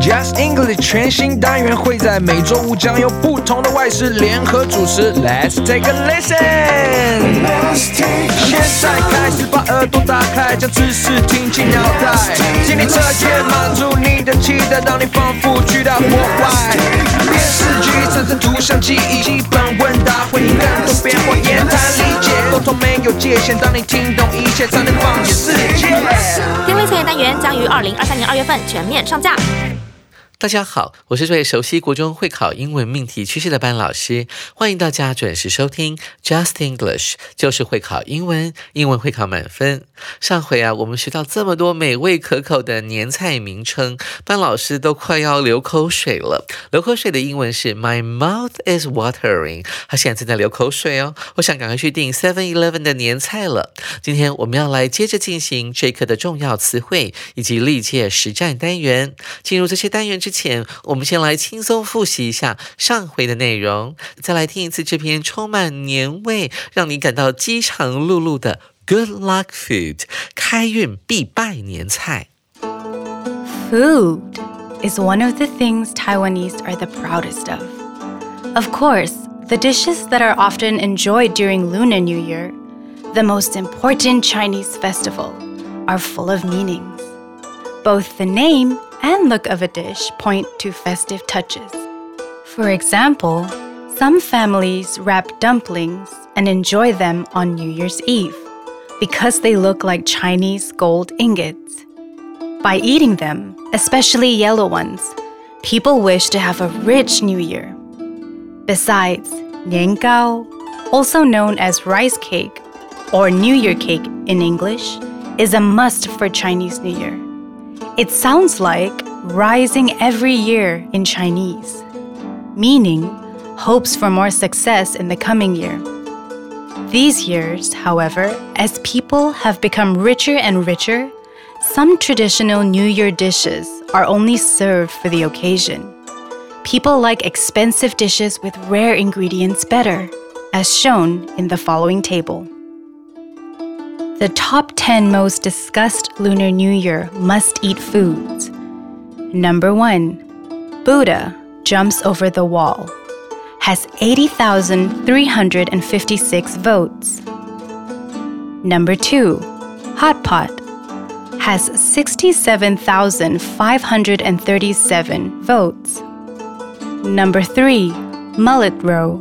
Just English 全新单元会在每周五将由不同的外师联合主持。Let's take a listen。现在开始把耳朵打开，将知识听进脑袋，听力测验满足你的期待，让你仿佛去到国外。电视剧产生图像记忆，基本问答会更多变化，言谈理解，沟通没有界限。当你听懂一切，才能放眼世界。听力测验单元将于二零二三年二月份全面上架。Bye. 大家好，我是最熟悉国中会考英文命题趋势的班老师，欢迎大家准时收听 Just English，就是会考英文，英文会考满分。上回啊，我们学到这么多美味可口的年菜名称，班老师都快要流口水了。流口水的英文是 My mouth is watering，他现在正在流口水哦。我想赶快去订 Seven Eleven 的年菜了。今天我们要来接着进行这课的重要词汇以及历届实战单元。进入这些单元之前，我们先来轻松复习一下上回的内容，再来听一次这篇充满年味、让你感到饥肠辘辘的 Good Luck Food 开运必拜年菜。 Food is one of the things Taiwanese are the proudest of. Of course, the dishes that are often enjoyed during Lunar New Year, the most important Chinese festival, are full of meanings. Both the name and look of a dish point to festive touches. For example, some families wrap dumplings and enjoy them on New Year's Eve because they look like Chinese gold ingots. By eating them, especially yellow ones, people wish to have a rich new year. Besides, niangao, also known as rice cake or New Year cake in English, is a must for Chinese New Year. It sounds like rising every year in Chinese, meaning hopes for more success in the coming year. These years, however, as people have become richer and richer, some traditional New Year dishes are only served for the occasion. People like expensive dishes with rare ingredients better, as shown in the following table. The top 10 most discussed Lunar New Year must eat foods. Number 1 Buddha jumps over the wall, has 80,356 votes. Number 2 Hot Pot has 67,537 votes. Number 3, Mullet Row,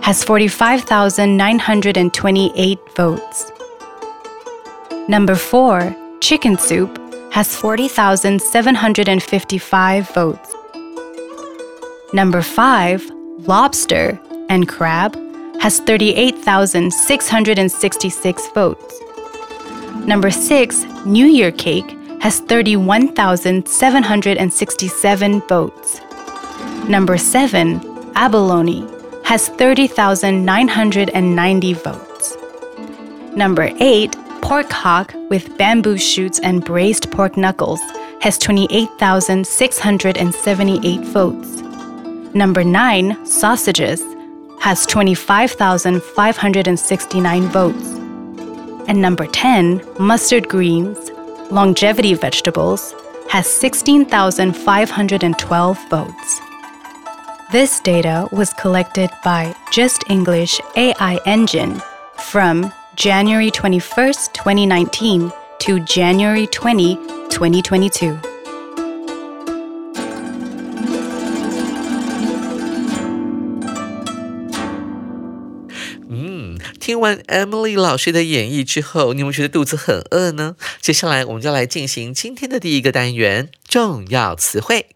has 45,928 votes. Number 4, Chicken Soup, has 40,755 votes. Number 5, Lobster and Crab, has 38,666 votes. Number 6, New Year Cake has 31,767 votes. Number 7, Abalone has 30,990 votes. Number 8, Pork Hock with bamboo shoots and braised pork knuckles has 28,678 votes. Number 9, Sausages has 25,569 votes. And number 10, mustard greens, longevity vegetables, has 16,512 votes. This data was collected by Just English AI Engine from January 21st, 2019 to January 20, 2022. 听完 Emily 老师的演绎之后，你有没有觉得肚子很饿呢？接下来我们就来进行今天的第一个单元——重要词汇。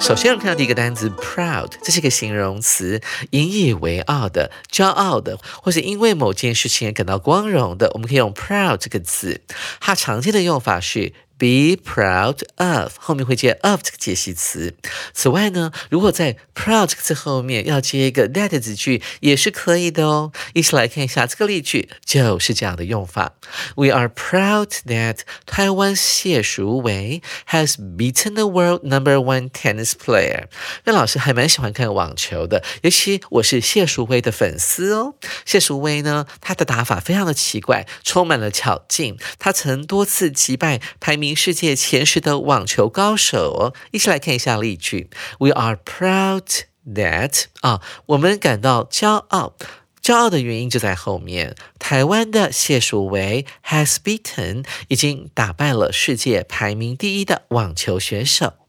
首先，我们看到第一个单词 proud，这是一个形容词，引以为傲的、骄傲的，或是因为某件事情而感到光荣的。我们可以用 proud 这个词，它常见的用法是 be proud of 后面会接 of 这个介系词。此外呢，如果在 proud 这个字后面要接一个 that 子句也是可以的哦。一起来看一下这个例句，就是这样的用法。We are proud that 台湾谢淑薇 has beaten the world number one tennis player。那老师还蛮喜欢看网球的，尤其我是谢淑薇的粉丝哦。谢淑薇呢，她的打法非常的奇怪，充满了巧劲。她曾多次击败排名世界前十的网球高手哦。一起来看一下例句：We are proud that 啊，我们感到骄傲。骄傲的原因就在后面。台湾的谢淑薇 has beaten 已经打败了世界排名第一的网球选手。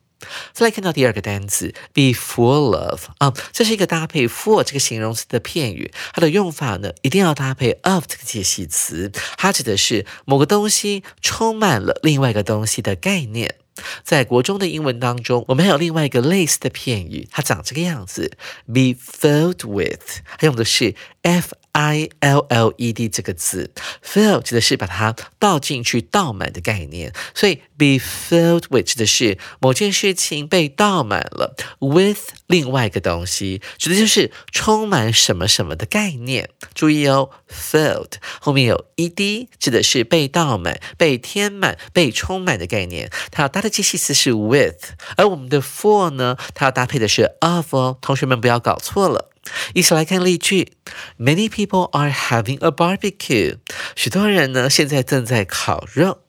再来看到第二个单词，be full of 啊，这是一个搭配 for 这个形容词的片语，它的用法呢一定要搭配 of 这个介系词，它指的是某个东西充满了另外一个东西的概念。在国中的英文当中，我们还有另外一个类似的片语，它长这个样子，be filled with，它用的是 f。I L L E D 这个字，fill 指的是把它倒进去、倒满的概念，所以 be filled with 指的是某件事情被倒满了，with 另外一个东西，指的就是充满什么什么的概念。注意哦，filled 后面有 E D，指的是被倒满、被填满、被充满的概念。它要搭的介系词是 with，而我们的 for 呢，它要搭配的是 of 哦。同学们不要搞错了。一起来看例句：Many people are having a barbecue。许多人呢现在正在烤肉。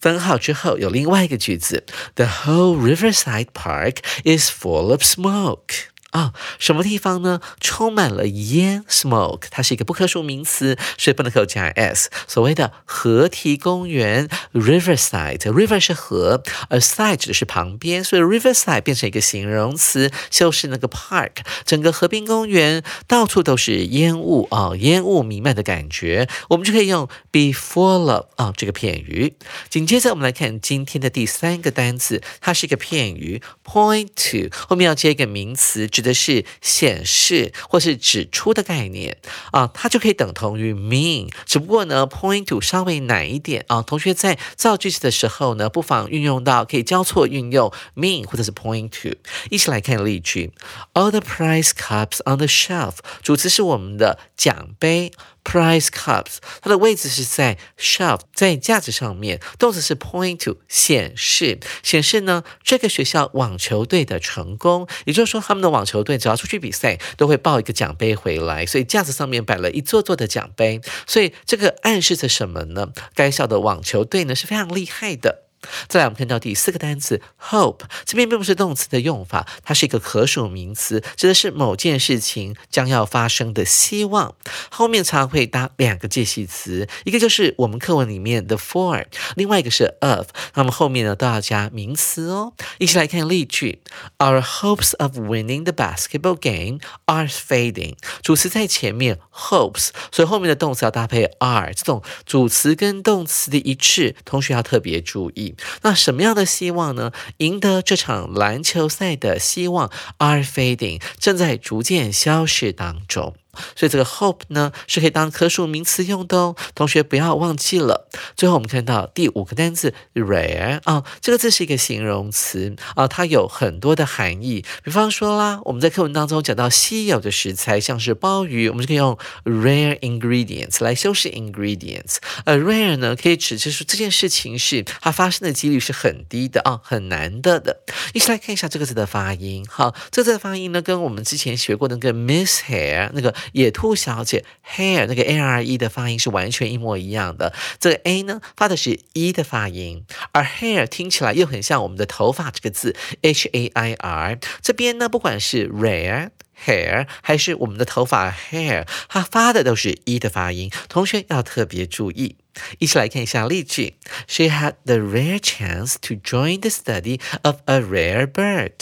分号之后有另外一个句子：The whole Riverside Park is full of smoke。啊，什么地方呢？充满了烟，smoke，它是一个不可数名词，所以不能够加 s。所谓的河堤公园，riverside，river 是河，而 side 指的是旁边，所以 riverside 变成一个形容词，就是那个 park，整个河滨公园到处都是烟雾啊，烟雾弥漫的感觉，我们就可以用 be full of 啊这个片语。紧接着我们来看今天的第三个单词，它是一个片语，point to，后面要接一个名词。指的是显示或是指出的概念啊，它就可以等同于 mean，只不过呢，point to 稍微难一点啊。同学在造句子的时候呢，不妨运用到可以交错运用 mean 或者是 point to。一起来看例句：All the prize cups on the shelf，主词是我们的奖杯。Prize cups，它的位置是在 shelf，在架子上面。动词是 point to，显示，显示呢这个学校网球队的成功。也就是说，他们的网球队只要出去比赛，都会抱一个奖杯回来。所以架子上面摆了一座座的奖杯。所以这个暗示着什么呢？该校的网球队呢是非常厉害的。再来，我们看到第四个单词 hope，这边并不是动词的用法，它是一个可数名词，指的是某件事情将要发生的希望。后面常会搭两个介系词，一个就是我们课文里面的 for，另外一个是 of，那么后面呢都要加名词哦。一起来看例句：Our hopes of winning the basketball game are fading。主词在前面 hopes，所以后面的动词要搭配 are，这种主词跟动词的一致，同学要特别注意。那什么样的希望呢？赢得这场篮球赛的希望 are fading，正在逐渐消失当中。所以这个 hope 呢是可以当可数名词用的哦，同学不要忘记了。最后我们看到第五个单词 rare 啊，这个字是一个形容词啊，它有很多的含义。比方说啦，我们在课文当中讲到稀有的食材，像是鲍鱼，我们就可以用 rare ingredients 来修饰 ingredients。而 rare 呢，可以指就是这件事情是它发生的几率是很低的啊，很难得的。一起来看一下这个字的发音。好，这个字的发音呢，跟我们之前学过那个 miss hair 那个。野兔小姐 hair 那个 a r e 的发音是完全一模一样的，这个 a 呢发的是 e 的发音，而 hair 听起来又很像我们的头发这个字 h a i r，这边呢不管是 rare hair 还是我们的头发 hair，它发的都是 e 的发音，同学要特别注意。一起来看一下例句：She had the rare chance to join the study of a rare bird。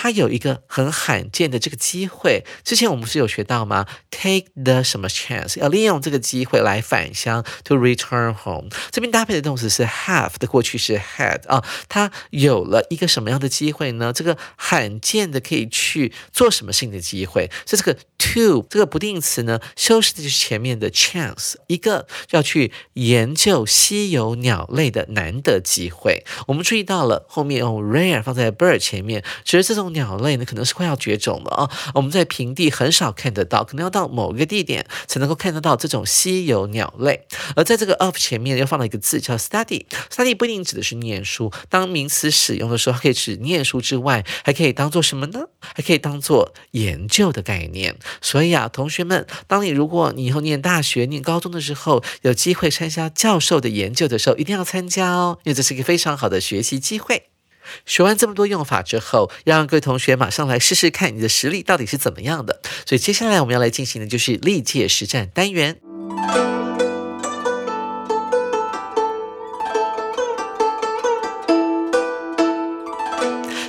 他有一个很罕见的这个机会。之前我们不是有学到吗？Take the 什么 chance，要利用这个机会来返乡，to return home。这边搭配的动词是 have 的过去式 had 啊，他有了一个什么样的机会呢？这个罕见的可以去做什么事情的机会，是这个 to 这个不定词呢，修饰的就是前面的 chance，一个要去研究稀有鸟类的难得机会。我们注意到了后面用 rare 放在 bird 前面，其实这种鸟类呢可能是快要绝种了啊。我们在平地很少看得到，可能要到某个地点才能够看得到这种稀有鸟类。而在这个 of 前面又放了一个字叫 study，study 不一定指的是念书，当名词使用的时候，可以指念书之外，还可以当做什么呢？还可以当做研究的概念。所以啊，同学们，当你如果你以后念大学、念高中的时候，有机会参加教授的研究的时候，一定要参加哦，因为这是一个非常好的学习机会。学完这么多用法之后，要让各位同学马上来试试看你的实力到底是怎么样的。所以接下来我们要来进行的就是历届实战单元。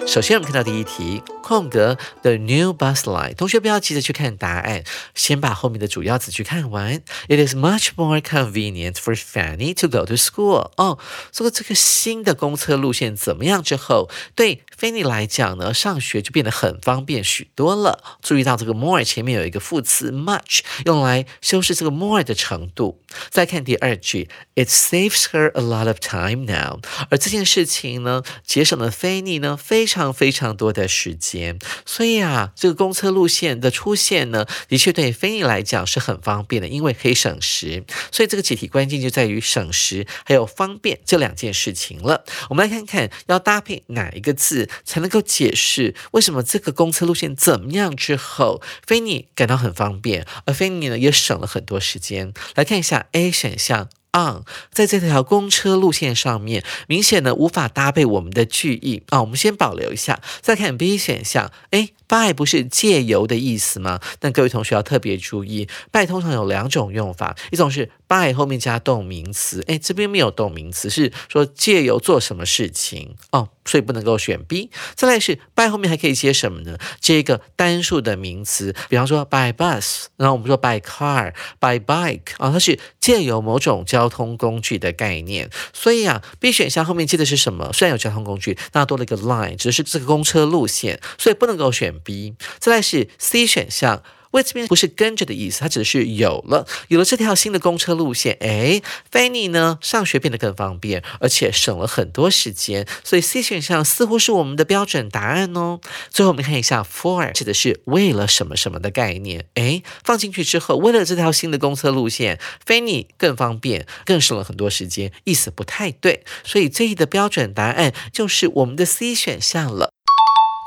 首先，我们看到第一题，空格 The new bus line。同学不要急着去看答案，先把后面的主要词句看完。It is much more convenient for Fanny to go to school。哦，说这个新的公车路线怎么样之后，对 Fanny 来讲呢，上学就变得很方便许多了。注意到这个 more 前面有一个副词 much，用来修饰这个 more 的程度。再看第二句，It saves her a lot of time now。而这件事情呢，节省了 Fanny 呢非。常非常多的时间，所以啊，这个公车路线的出现呢，的确对菲尼来讲是很方便的，因为可以省时。所以这个解题关键就在于省时还有方便这两件事情了。我们来看看要搭配哪一个字才能够解释为什么这个公车路线怎么样之后，菲尼感到很方便，而菲尼呢也省了很多时间。来看一下 A 选项。On 在这条公车路线上面，明显的无法搭配我们的句意啊，我们先保留一下，再看 B 选项，哎。By 不是借由的意思吗？但各位同学要特别注意，by 通常有两种用法，一种是 by 后面加动名词，哎，这边没有动名词，是说借由做什么事情哦，所以不能够选 B。再来是 by 后面还可以接什么呢？接一个单数的名词，比方说 by bus，然后我们说 by car，by bike 啊，它是借由某种交通工具的概念。所以啊，B 选项后面接的是什么？虽然有交通工具，那多了一个 line，只是这个公车路线，所以不能够选。B，再来是 C 选项，为这边不是跟着的意思，它指的是有了有了这条新的公车路线，哎，Fanny 呢上学变得更方便，而且省了很多时间，所以 C 选项似乎是我们的标准答案哦。最后我们看一下 For，指的是为了什么什么的概念，哎，放进去之后，为了这条新的公车路线，Fanny 更方便，更省了很多时间，意思不太对，所以这里的标准答案就是我们的 C 选项了。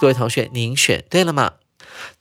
各位同学，您选对了吗？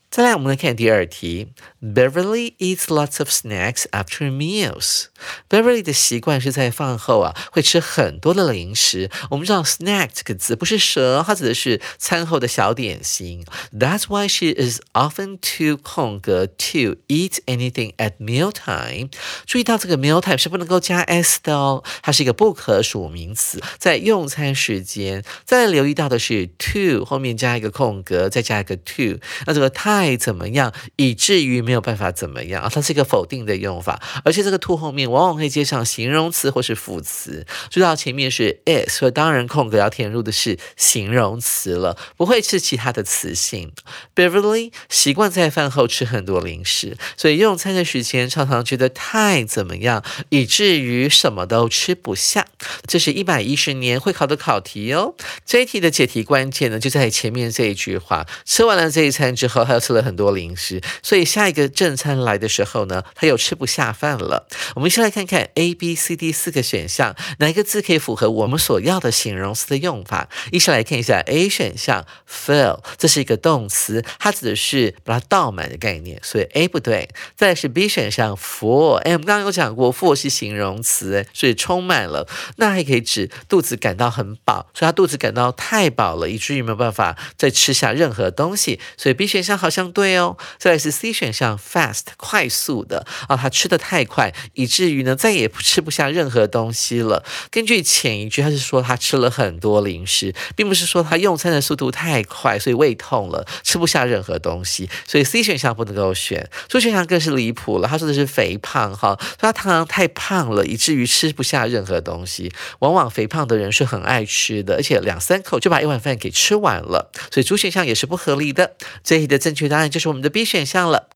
再来，我们来看第二题。Beverly eats lots of snacks after meals. Beverly 的习惯是在饭后啊，会吃很多的零食。我们知道 snack 这个字不是蛇，它指的是餐后的小点心。That's why she is often too 空格 to eat anything at mealtime。注意到这个 mealtime 是不能够加 s 的哦，它是一个不可数名词，在用餐时间。再留意到的是 to 后面加一个空格，再加一个 to，那这个太。太怎么样，以至于没有办法怎么样啊？它是一个否定的用法，而且这个 to 后面往往会接上形容词或是副词。知道前面是 is，所以当然空格要填入的是形容词了，不会是其他的词性。Beverly 习惯在饭后吃很多零食，所以用餐的时间常常觉得太怎么样，以至于什么都吃不下。这是一百一十年会考的考题哦。这一题的解题关键呢，就在前面这一句话：吃完了这一餐之后，他又吃。了很多零食，所以下一个正餐来的时候呢，他又吃不下饭了。我们先来看看 A、B、C、D 四个选项，哪一个字可以符合我们所要的形容词的用法？一起来看一下 A 选项 fill，这是一个动词，它指的是把它倒满的概念，所以 A 不对。再来是 B 选项 full，哎，我们刚刚有讲过，full 是形容词，所以充满了，那还可以指肚子感到很饱，所以他肚子感到太饱了，以至于没有办法再吃下任何东西，所以 B 选项好像。对哦。再来是 C 选项，fast 快速的啊，他吃的太快，以至于于呢再也吃不下任何东西了。根据前一句，他是说他吃了很多零食，并不是说他用餐的速度太快，所以胃痛了，吃不下任何东西。所以 C 选项不能够选。朱选项更是离谱了，他说的是肥胖哈，说他常太胖了，以至于吃不下任何东西。往往肥胖的人是很爱吃的，而且两三口就把一碗饭给吃完了。所以主选项也是不合理的。这一题的正确答案就是我们的 B 选项了。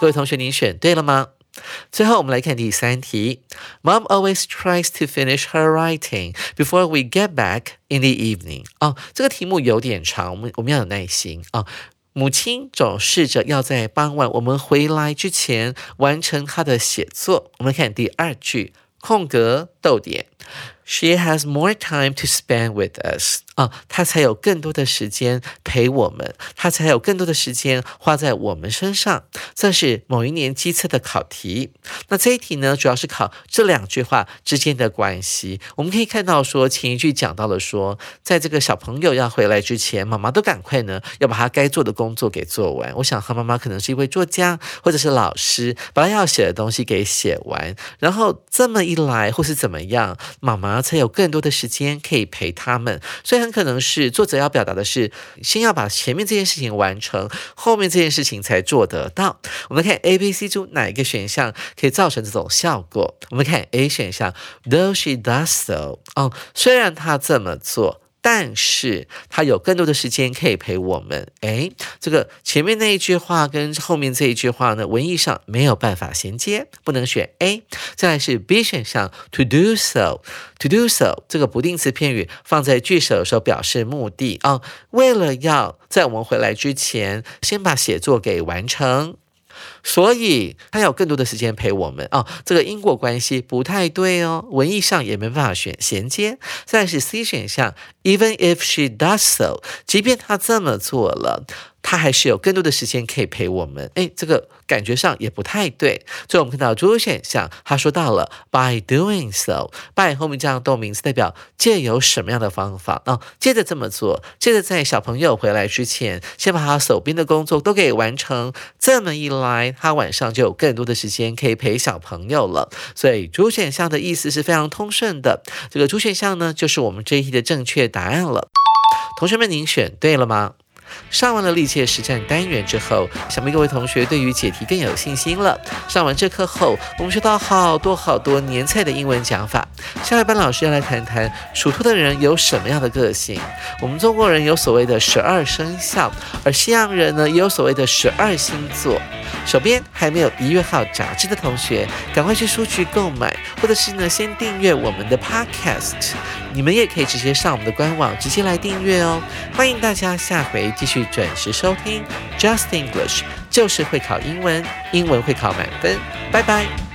各位同学，您选对了吗？最后，我们来看第三题。Mom always tries to finish her writing before we get back in the evening。哦，这个题目有点长，我们我们要有耐心啊。母亲总试着要在傍晚我们回来之前完成她的写作。我们看第二句，空格逗点。She has more time to spend with us. 啊，他才有更多的时间陪我们，他才有更多的时间花在我们身上。这是某一年机测的考题。那这一题呢，主要是考这两句话之间的关系。我们可以看到，说前一句讲到了说，在这个小朋友要回来之前，妈妈都赶快呢要把他该做的工作给做完。我想，他妈妈可能是一位作家或者是老师，把他要写的东西给写完，然后这么一来，或是怎么样，妈妈才有更多的时间可以陪他们。所以。很可能是作者要表达的是，先要把前面这件事情完成，后面这件事情才做得到。我们看 A、B、C 中哪一个选项可以造成这种效果？我们看 A 选项，Though she does so，哦，虽然她这么做。但是他有更多的时间可以陪我们。诶，这个前面那一句话跟后面这一句话呢，文意上没有办法衔接，不能选 A。再来是 B 选项，to do so，to do so 这个不定词片语放在句首的时候表示目的啊，为了要在我们回来之前先把写作给完成。所以他有更多的时间陪我们哦，这个因果关系不太对哦，文艺上也没办法选衔接。再是 C 选项，Even if she does so，即便她这么做了。他还是有更多的时间可以陪我们，哎，这个感觉上也不太对。所以我们看到主选项，他说到了 by doing so，by 后面这样动名词代表借由什么样的方法啊？接着这么做，接着在小朋友回来之前，先把他手边的工作都给完成。这么一来，他晚上就有更多的时间可以陪小朋友了。所以主选项的意思是非常通顺的。这个主选项呢，就是我们这一题的正确答案了。同学们，您选对了吗？上完了历届实战单元之后，想必各位同学对于解题更有信心了。上完这课后，我们学到好多好多年菜的英文讲法。下一班老师要来谈谈属兔的人有什么样的个性。我们中国人有所谓的十二生肖，而西洋人呢也有所谓的十二星座。手边还没有一月号杂志的同学，赶快去书局购买，或者是呢先订阅我们的 Podcast。你们也可以直接上我们的官网直接来订阅哦。欢迎大家下回。继续准时收听 Just English，就是会考英文，英文会考满分。拜拜。